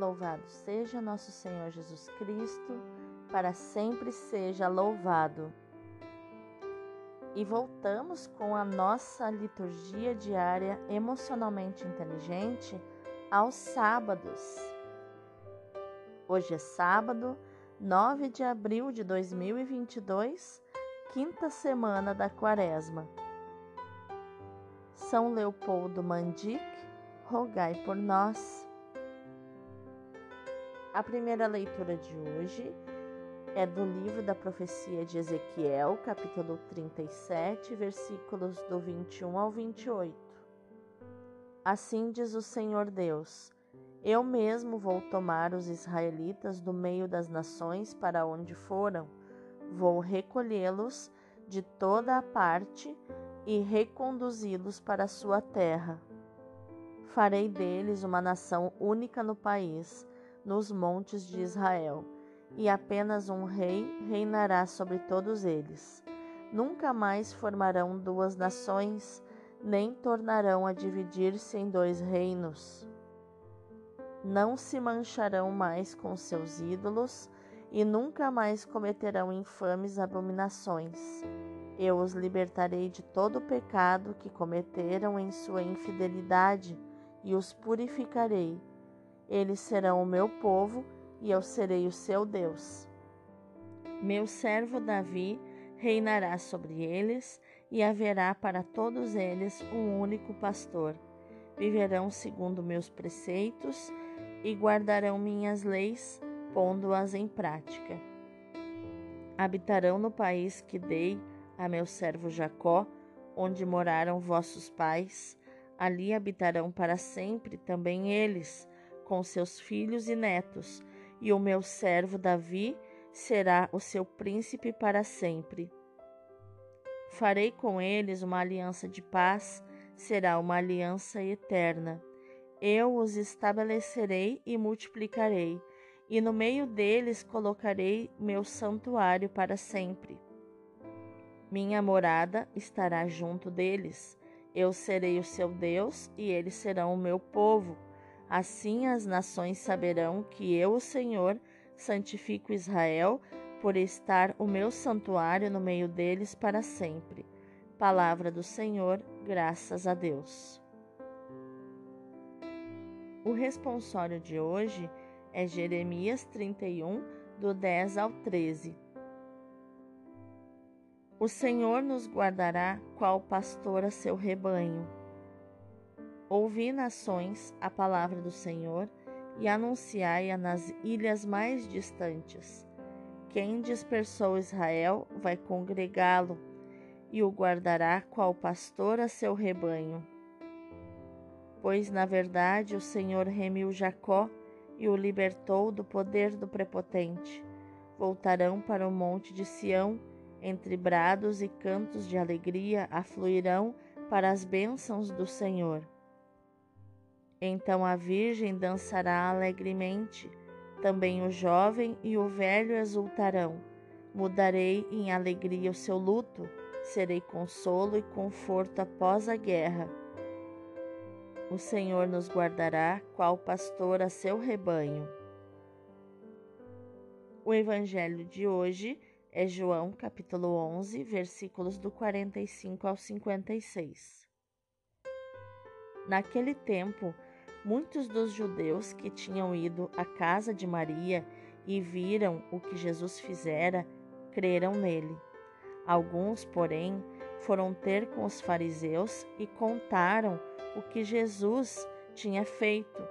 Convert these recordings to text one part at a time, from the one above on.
Louvado seja nosso Senhor Jesus Cristo, para sempre seja louvado. E voltamos com a nossa liturgia diária emocionalmente inteligente aos sábados. Hoje é sábado, 9 de abril de 2022, quinta semana da Quaresma. São Leopoldo Mandic, rogai por nós. A primeira leitura de hoje é do livro da profecia de Ezequiel, capítulo 37, versículos do 21 ao 28. Assim diz o Senhor Deus: Eu mesmo vou tomar os israelitas do meio das nações para onde foram, vou recolhê-los de toda a parte e reconduzi-los para a sua terra. Farei deles uma nação única no país, nos montes de Israel e apenas um rei reinará sobre todos eles. Nunca mais formarão duas nações, nem tornarão a dividir-se em dois reinos. Não se mancharão mais com seus ídolos e nunca mais cometerão infames abominações. Eu os libertarei de todo o pecado que cometeram em sua infidelidade e os purificarei. Eles serão o meu povo e eu serei o seu Deus. Meu servo Davi reinará sobre eles, e haverá para todos eles um único pastor. Viverão segundo meus preceitos e guardarão minhas leis, pondo-as em prática. Habitarão no país que dei a meu servo Jacó, onde moraram vossos pais. Ali habitarão para sempre também eles, com seus filhos e netos e o meu servo Davi será o seu príncipe para sempre. Farei com eles uma aliança de paz, será uma aliança eterna. Eu os estabelecerei e multiplicarei, e no meio deles colocarei meu santuário para sempre. Minha morada estará junto deles. Eu serei o seu Deus e eles serão o meu povo Assim as nações saberão que eu, o Senhor, santifico Israel, por estar o meu santuário no meio deles para sempre. Palavra do Senhor, graças a Deus. O responsório de hoje é Jeremias 31, do 10 ao 13. O Senhor nos guardará qual pastor a seu rebanho Ouvi, nações, a palavra do Senhor e anunciai-a nas ilhas mais distantes. Quem dispersou Israel vai congregá-lo e o guardará qual pastor a seu rebanho. Pois, na verdade, o Senhor remiu Jacó e o libertou do poder do prepotente. Voltarão para o monte de Sião, entre brados e cantos de alegria afluirão para as bênçãos do Senhor. Então a Virgem dançará alegremente, também o jovem e o velho exultarão. Mudarei em alegria o seu luto, serei consolo e conforto após a guerra. O Senhor nos guardará, qual pastor a seu rebanho. O evangelho de hoje é João capítulo 11, versículos do 45 ao 56. Naquele tempo, Muitos dos judeus que tinham ido à casa de Maria e viram o que Jesus fizera, creram nele. Alguns, porém, foram ter com os fariseus e contaram o que Jesus tinha feito.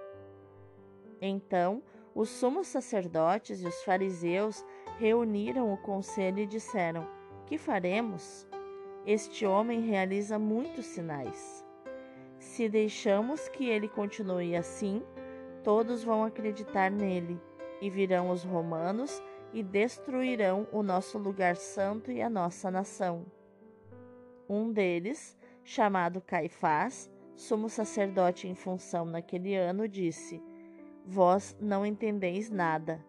Então, os sumos sacerdotes e os fariseus reuniram o conselho e disseram: Que faremos? Este homem realiza muitos sinais. Se deixamos que ele continue assim, todos vão acreditar nele, e virão os romanos e destruirão o nosso lugar santo e a nossa nação. Um deles, chamado Caifás, sumo sacerdote em função naquele ano, disse: Vós não entendeis nada.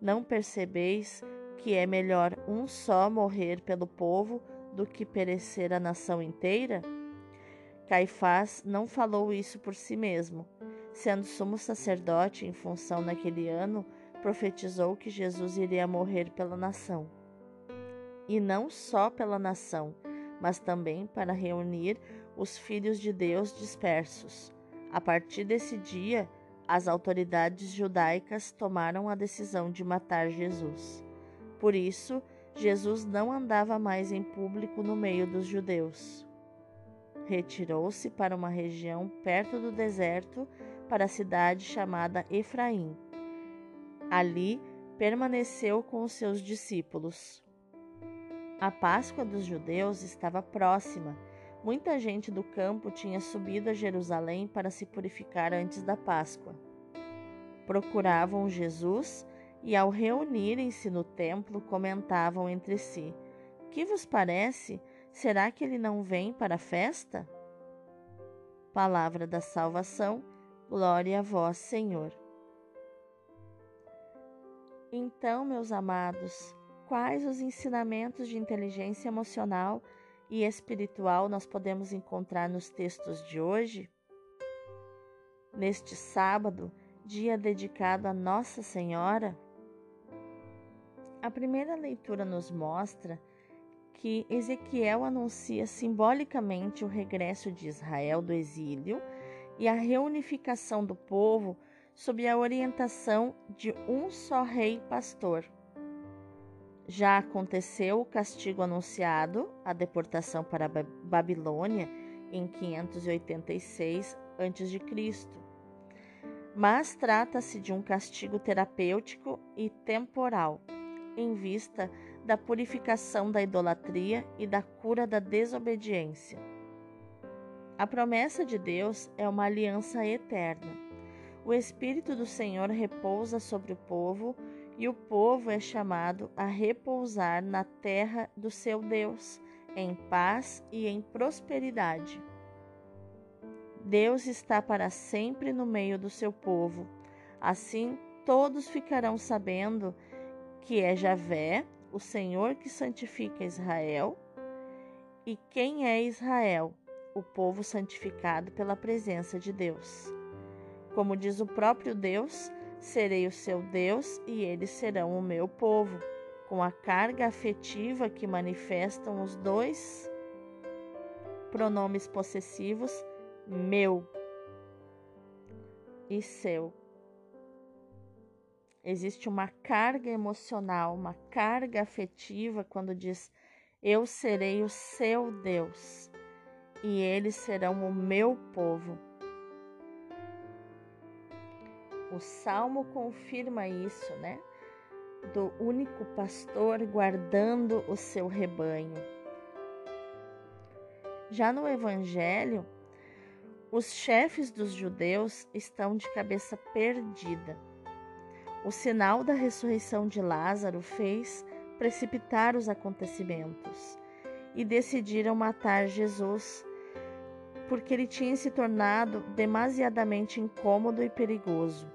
Não percebeis que é melhor um só morrer pelo povo do que perecer a nação inteira? Caifás não falou isso por si mesmo. Sendo sumo sacerdote em função naquele ano, profetizou que Jesus iria morrer pela nação. E não só pela nação, mas também para reunir os filhos de Deus dispersos. A partir desse dia, as autoridades judaicas tomaram a decisão de matar Jesus. Por isso, Jesus não andava mais em público no meio dos judeus. Retirou-se para uma região perto do deserto, para a cidade chamada Efraim. Ali permaneceu com os seus discípulos. A Páscoa dos judeus estava próxima. Muita gente do campo tinha subido a Jerusalém para se purificar antes da Páscoa. Procuravam Jesus e, ao reunirem-se no templo, comentavam entre si: Que vos parece? Será que ele não vem para a festa? Palavra da salvação, glória a vós, Senhor. Então, meus amados, quais os ensinamentos de inteligência emocional e espiritual nós podemos encontrar nos textos de hoje? Neste sábado, dia dedicado a Nossa Senhora, a primeira leitura nos mostra que Ezequiel anuncia simbolicamente o regresso de Israel do exílio e a reunificação do povo sob a orientação de um só rei pastor. Já aconteceu o castigo anunciado, a deportação para a Babilônia em 586 a.C mas trata-se de um castigo terapêutico e temporal, em vista da purificação da idolatria e da cura da desobediência. A promessa de Deus é uma aliança eterna. O Espírito do Senhor repousa sobre o povo e o povo é chamado a repousar na terra do seu Deus, em paz e em prosperidade. Deus está para sempre no meio do seu povo. Assim, todos ficarão sabendo que é Javé, o Senhor que santifica Israel. E quem é Israel? O povo santificado pela presença de Deus. Como diz o próprio Deus, serei o seu Deus e eles serão o meu povo, com a carga afetiva que manifestam os dois pronomes possessivos meu e seu. Existe uma carga emocional, uma carga afetiva quando diz: Eu serei o seu Deus e eles serão o meu povo. O salmo confirma isso, né? Do único pastor guardando o seu rebanho. Já no Evangelho, os chefes dos judeus estão de cabeça perdida. O sinal da ressurreição de Lázaro fez precipitar os acontecimentos e decidiram matar Jesus porque ele tinha se tornado demasiadamente incômodo e perigoso.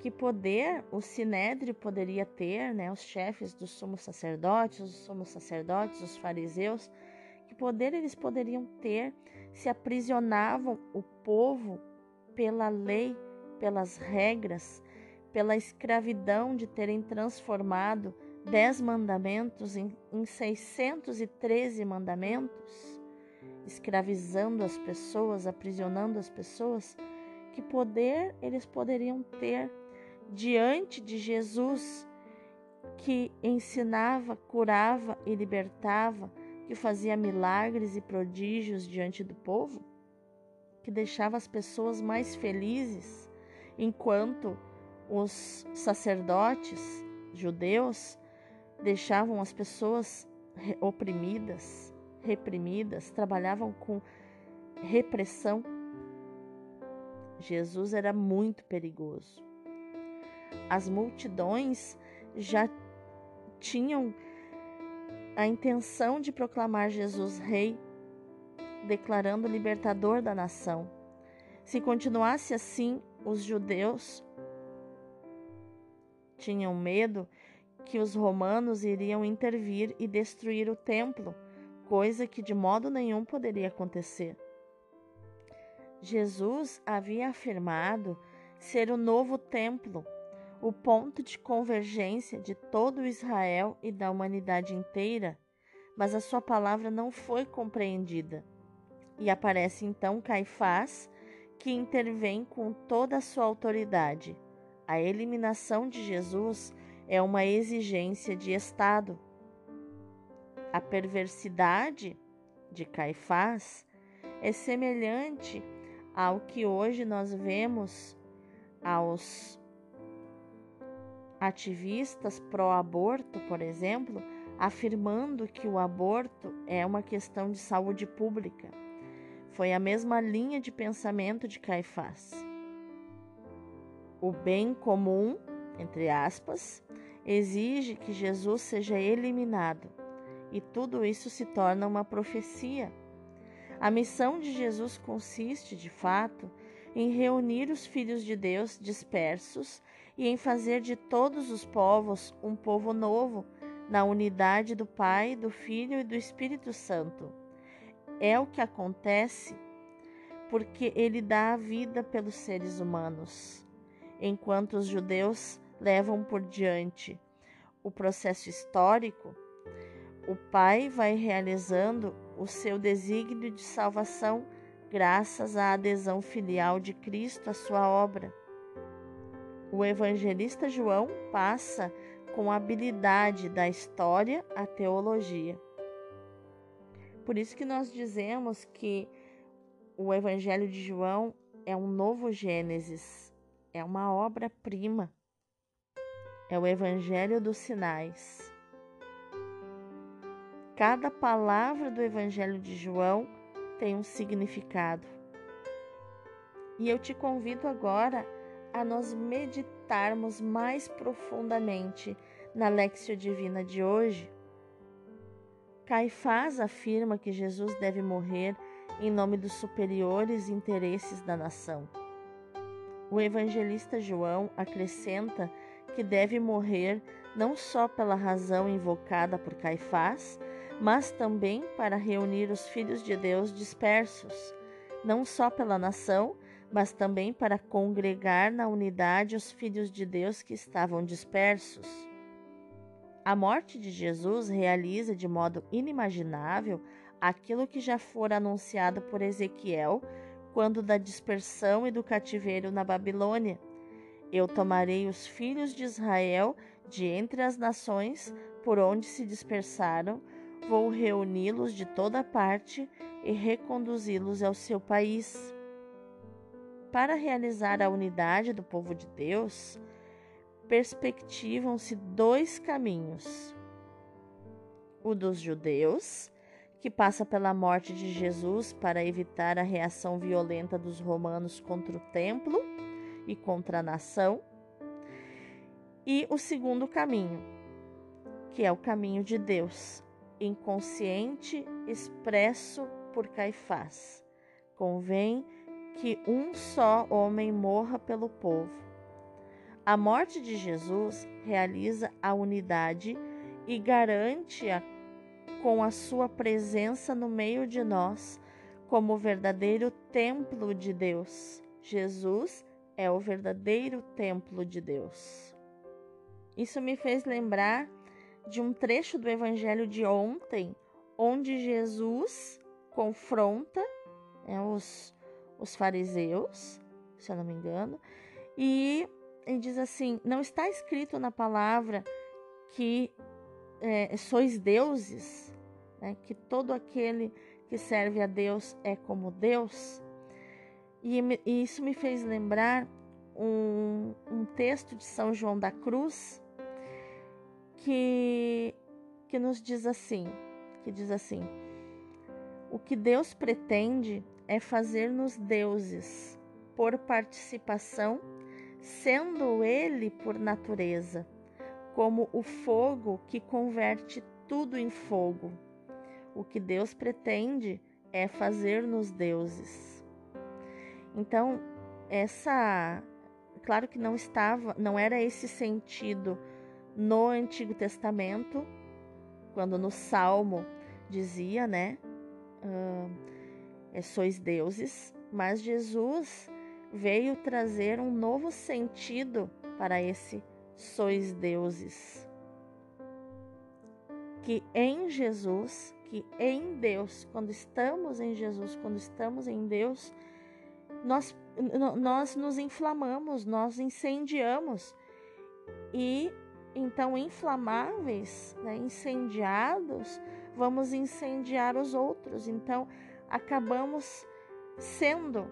Que poder o sinédrio poderia ter, né, os chefes dos sumos sacerdotes, os sumos sacerdotes, os fariseus, que poder eles poderiam ter se aprisionavam o povo pela lei, pelas regras, pela escravidão de terem transformado dez mandamentos em, em 613 mandamentos, escravizando as pessoas, aprisionando as pessoas, que poder eles poderiam ter diante de Jesus que ensinava, curava e libertava, que fazia milagres e prodígios diante do povo, que deixava as pessoas mais felizes, enquanto os sacerdotes judeus deixavam as pessoas oprimidas, reprimidas, trabalhavam com repressão. Jesus era muito perigoso. As multidões já tinham a intenção de proclamar Jesus rei, declarando libertador da nação. Se continuasse assim, os judeus tinham medo que os romanos iriam intervir e destruir o templo, coisa que de modo nenhum poderia acontecer. Jesus havia afirmado ser o novo templo, o ponto de convergência de todo Israel e da humanidade inteira, mas a sua palavra não foi compreendida. E aparece então Caifás, que intervém com toda a sua autoridade. A eliminação de Jesus é uma exigência de Estado. A perversidade de Caifás é semelhante ao que hoje nós vemos aos ativistas pró-aborto, por exemplo, afirmando que o aborto é uma questão de saúde pública. Foi a mesma linha de pensamento de Caifás. O bem comum, entre aspas, exige que Jesus seja eliminado, e tudo isso se torna uma profecia. A missão de Jesus consiste, de fato, em reunir os filhos de Deus dispersos e em fazer de todos os povos um povo novo, na unidade do Pai, do Filho e do Espírito Santo. É o que acontece porque ele dá a vida pelos seres humanos, enquanto os judeus levam por diante o processo histórico, o Pai vai realizando o seu desígnio de salvação graças à adesão filial de Cristo à sua obra. O evangelista João passa com habilidade da história à teologia. Por isso que nós dizemos que o Evangelho de João é um novo Gênesis, é uma obra-prima. É o Evangelho dos sinais. Cada palavra do Evangelho de João tem um significado. E eu te convido agora a nós meditarmos mais profundamente na Lexio Divina de hoje. Caifás afirma que Jesus deve morrer em nome dos superiores interesses da nação. O evangelista João acrescenta que deve morrer não só pela razão invocada por Caifás, mas também para reunir os filhos de Deus dispersos, não só pela nação, mas também para congregar na unidade os filhos de Deus que estavam dispersos. A morte de Jesus realiza de modo inimaginável aquilo que já fora anunciado por Ezequiel quando da dispersão e do cativeiro na Babilônia. Eu tomarei os filhos de Israel de entre as nações por onde se dispersaram, vou reuni-los de toda parte e reconduzi-los ao seu país. Para realizar a unidade do povo de Deus, perspectivam-se dois caminhos: o dos judeus, que passa pela morte de Jesus para evitar a reação violenta dos romanos contra o templo e contra a nação, e o segundo caminho, que é o caminho de Deus, inconsciente expresso por Caifás. Convém que um só homem morra pelo povo. A morte de Jesus realiza a unidade e garante-a com a sua presença no meio de nós, como o verdadeiro templo de Deus. Jesus é o verdadeiro templo de Deus. Isso me fez lembrar de um trecho do evangelho de ontem, onde Jesus confronta né, os, os fariseus, se eu não me engano, e, e diz assim: não está escrito na palavra que é, sois deuses, né, que todo aquele que serve a Deus é como Deus. E, e isso me fez lembrar um, um texto de São João da Cruz que, que nos diz assim, que diz assim, o que Deus pretende é fazer-nos deuses por participação, sendo Ele por natureza, como o fogo que converte tudo em fogo. O que Deus pretende é fazer-nos deuses. Então, essa, claro que não estava, não era esse sentido no Antigo Testamento, quando no Salmo dizia, né? Uh, sois deuses, mas Jesus veio trazer um novo sentido para esse sois deuses. Que em Jesus, que em Deus, quando estamos em Jesus, quando estamos em Deus, nós, nós nos inflamamos, nós incendiamos. E então, inflamáveis, né, incendiados, vamos incendiar os outros. Então, acabamos sendo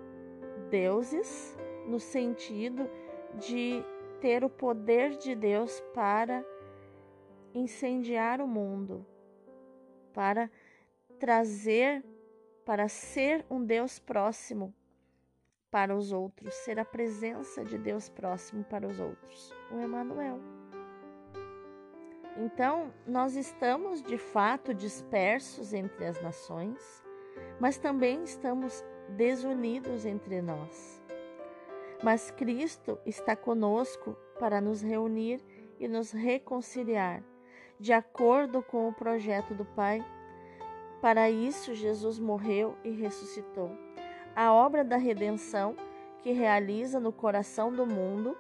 deuses no sentido de ter o poder de Deus para incendiar o mundo, para trazer, para ser um Deus próximo para os outros, ser a presença de Deus próximo para os outros. O Emmanuel. Então, nós estamos de fato dispersos entre as nações, mas também estamos desunidos entre nós. Mas Cristo está conosco para nos reunir e nos reconciliar, de acordo com o projeto do Pai. Para isso, Jesus morreu e ressuscitou. A obra da redenção que realiza no coração do mundo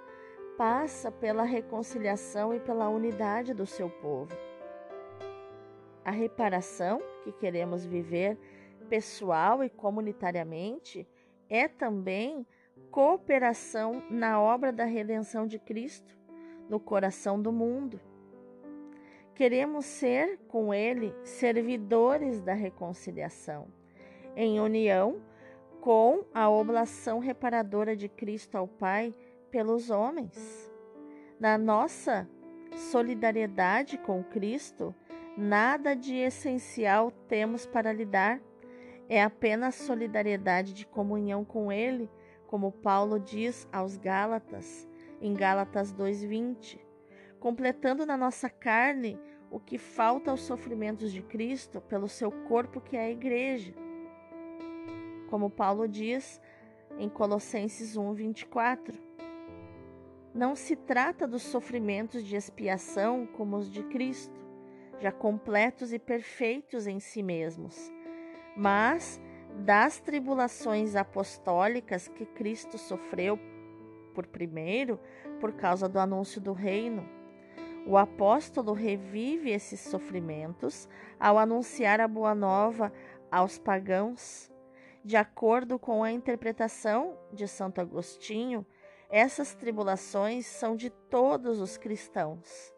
passa pela reconciliação e pela unidade do seu povo. A reparação que queremos viver pessoal e comunitariamente é também cooperação na obra da redenção de Cristo no coração do mundo. Queremos ser com Ele servidores da reconciliação, em união com a oblação reparadora de Cristo ao Pai pelos homens. Na nossa solidariedade com Cristo, nada de essencial temos para lidar. É apenas solidariedade de comunhão com Ele, como Paulo diz aos Gálatas, em Gálatas 2:20, completando na nossa carne o que falta aos sofrimentos de Cristo pelo seu corpo que é a igreja. Como Paulo diz em Colossenses 1:24, não se trata dos sofrimentos de expiação como os de Cristo, já completos e perfeitos em si mesmos, mas das tribulações apostólicas que Cristo sofreu por primeiro por causa do anúncio do reino. O apóstolo revive esses sofrimentos ao anunciar a boa nova aos pagãos. De acordo com a interpretação de Santo Agostinho, essas tribulações são de todos os cristãos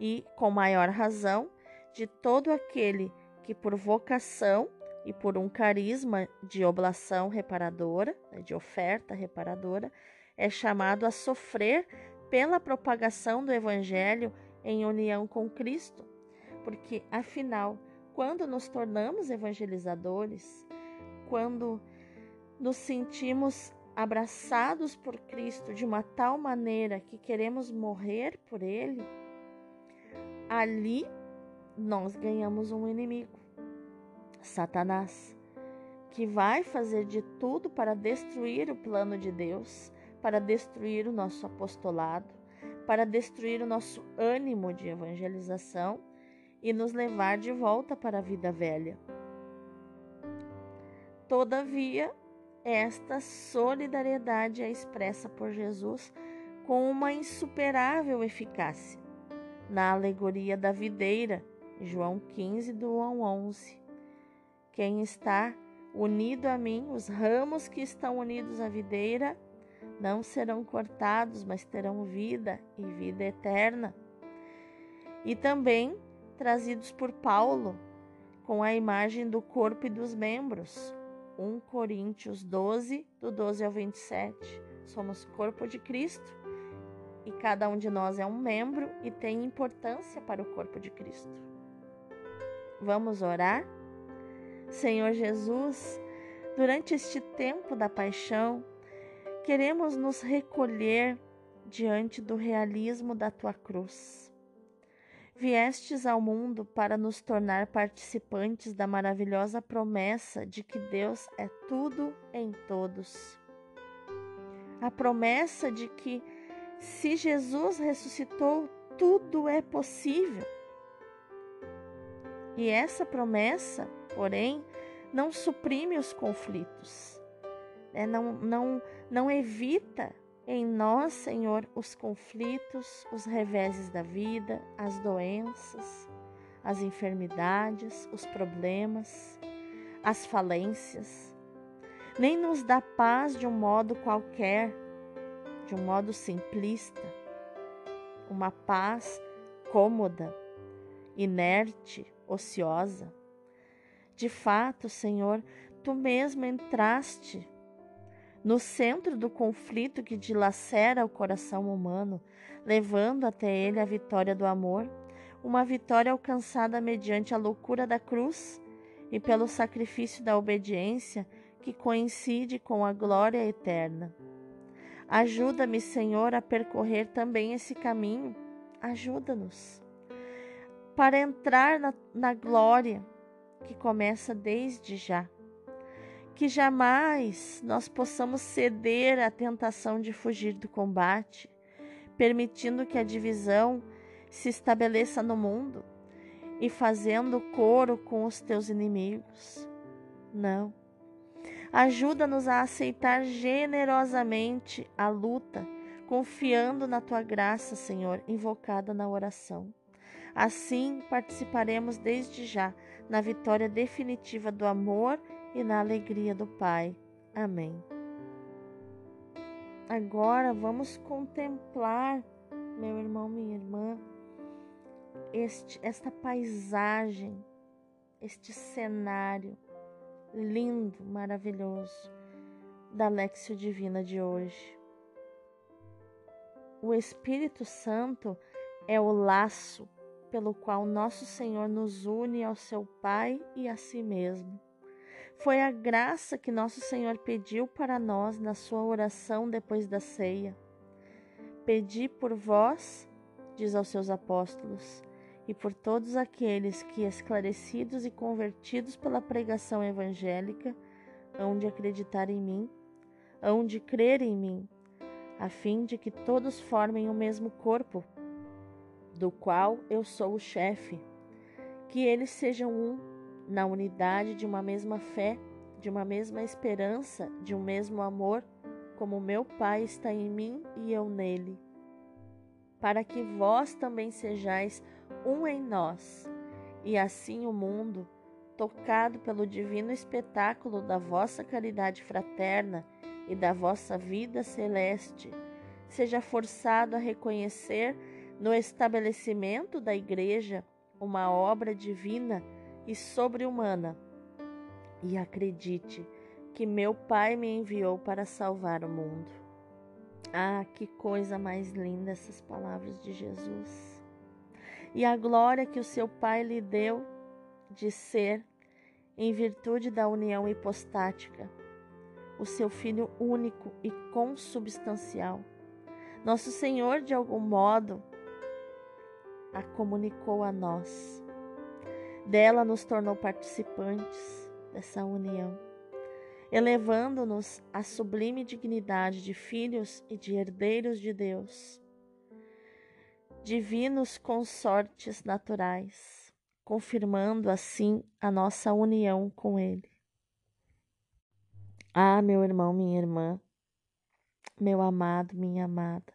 e, com maior razão, de todo aquele que, por vocação e por um carisma de oblação reparadora, né, de oferta reparadora, é chamado a sofrer pela propagação do Evangelho em união com Cristo. Porque, afinal, quando nos tornamos evangelizadores, quando nos sentimos abraçados por Cristo de uma tal maneira que queremos morrer por Ele, ali nós ganhamos um inimigo, Satanás, que vai fazer de tudo para destruir o plano de Deus, para destruir o nosso apostolado, para destruir o nosso ânimo de evangelização e nos levar de volta para a vida velha. Todavia, esta solidariedade é expressa por Jesus com uma insuperável eficácia. Na alegoria da videira, João 15, do 1 ao 11. Quem está unido a mim, os ramos que estão unidos à videira, não serão cortados, mas terão vida e vida eterna. E também trazidos por Paulo, com a imagem do corpo e dos membros, 1 Coríntios 12, do 12 ao 27. Somos corpo de Cristo e cada um de nós é um membro e tem importância para o corpo de Cristo. Vamos orar? Senhor Jesus, durante este tempo da paixão, queremos nos recolher diante do realismo da tua cruz. Viestes ao mundo para nos tornar participantes da maravilhosa promessa de que Deus é tudo em todos. A promessa de que, se Jesus ressuscitou, tudo é possível. E essa promessa, porém, não suprime os conflitos. né? não, não, não evita em nós, Senhor, os conflitos, os reveses da vida, as doenças, as enfermidades, os problemas, as falências. Nem nos dá paz de um modo qualquer, de um modo simplista, uma paz cômoda, inerte, ociosa. De fato, Senhor, tu mesmo entraste no centro do conflito que dilacera o coração humano, levando até ele a vitória do amor, uma vitória alcançada mediante a loucura da cruz e pelo sacrifício da obediência que coincide com a glória eterna. Ajuda-me, Senhor, a percorrer também esse caminho. Ajuda-nos para entrar na, na glória que começa desde já que jamais nós possamos ceder à tentação de fugir do combate, permitindo que a divisão se estabeleça no mundo e fazendo coro com os teus inimigos. Não. Ajuda-nos a aceitar generosamente a luta, confiando na tua graça, Senhor, invocada na oração. Assim participaremos desde já na vitória definitiva do amor e na alegria do Pai. Amém. Agora vamos contemplar, meu irmão, minha irmã, este, esta paisagem, este cenário lindo, maravilhoso da Lexio Divina de hoje. O Espírito Santo é o laço pelo qual nosso Senhor nos une ao seu Pai e a si mesmo. Foi a graça que nosso Senhor pediu para nós na sua oração depois da ceia. Pedi por vós, diz aos seus apóstolos, e por todos aqueles que, esclarecidos e convertidos pela pregação evangélica, hão de acreditar em mim, hão de crer em mim, a fim de que todos formem o mesmo corpo, do qual eu sou o chefe, que eles sejam um na unidade de uma mesma fé, de uma mesma esperança, de um mesmo amor, como meu Pai está em mim e eu nele, para que vós também sejais um em nós, e assim o mundo, tocado pelo divino espetáculo da vossa caridade fraterna e da vossa vida celeste, seja forçado a reconhecer no estabelecimento da Igreja uma obra divina e sobre-humana. E acredite que meu Pai me enviou para salvar o mundo. Ah, que coisa mais linda essas palavras de Jesus. E a glória que o seu Pai lhe deu de ser, em virtude da união hipostática, o seu Filho único e consubstancial. Nosso Senhor, de algum modo, a comunicou a nós dela nos tornou participantes dessa união, elevando-nos à sublime dignidade de filhos e de herdeiros de Deus, divinos consortes naturais, confirmando assim a nossa união com Ele. Ah, meu irmão, minha irmã, meu amado, minha amada,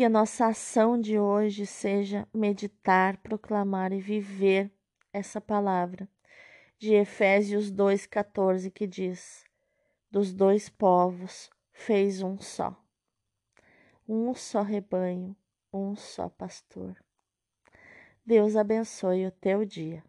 que a nossa ação de hoje seja meditar, proclamar e viver essa palavra de Efésios 2,14 que diz: Dos dois povos fez um só, um só rebanho, um só pastor. Deus abençoe o teu dia.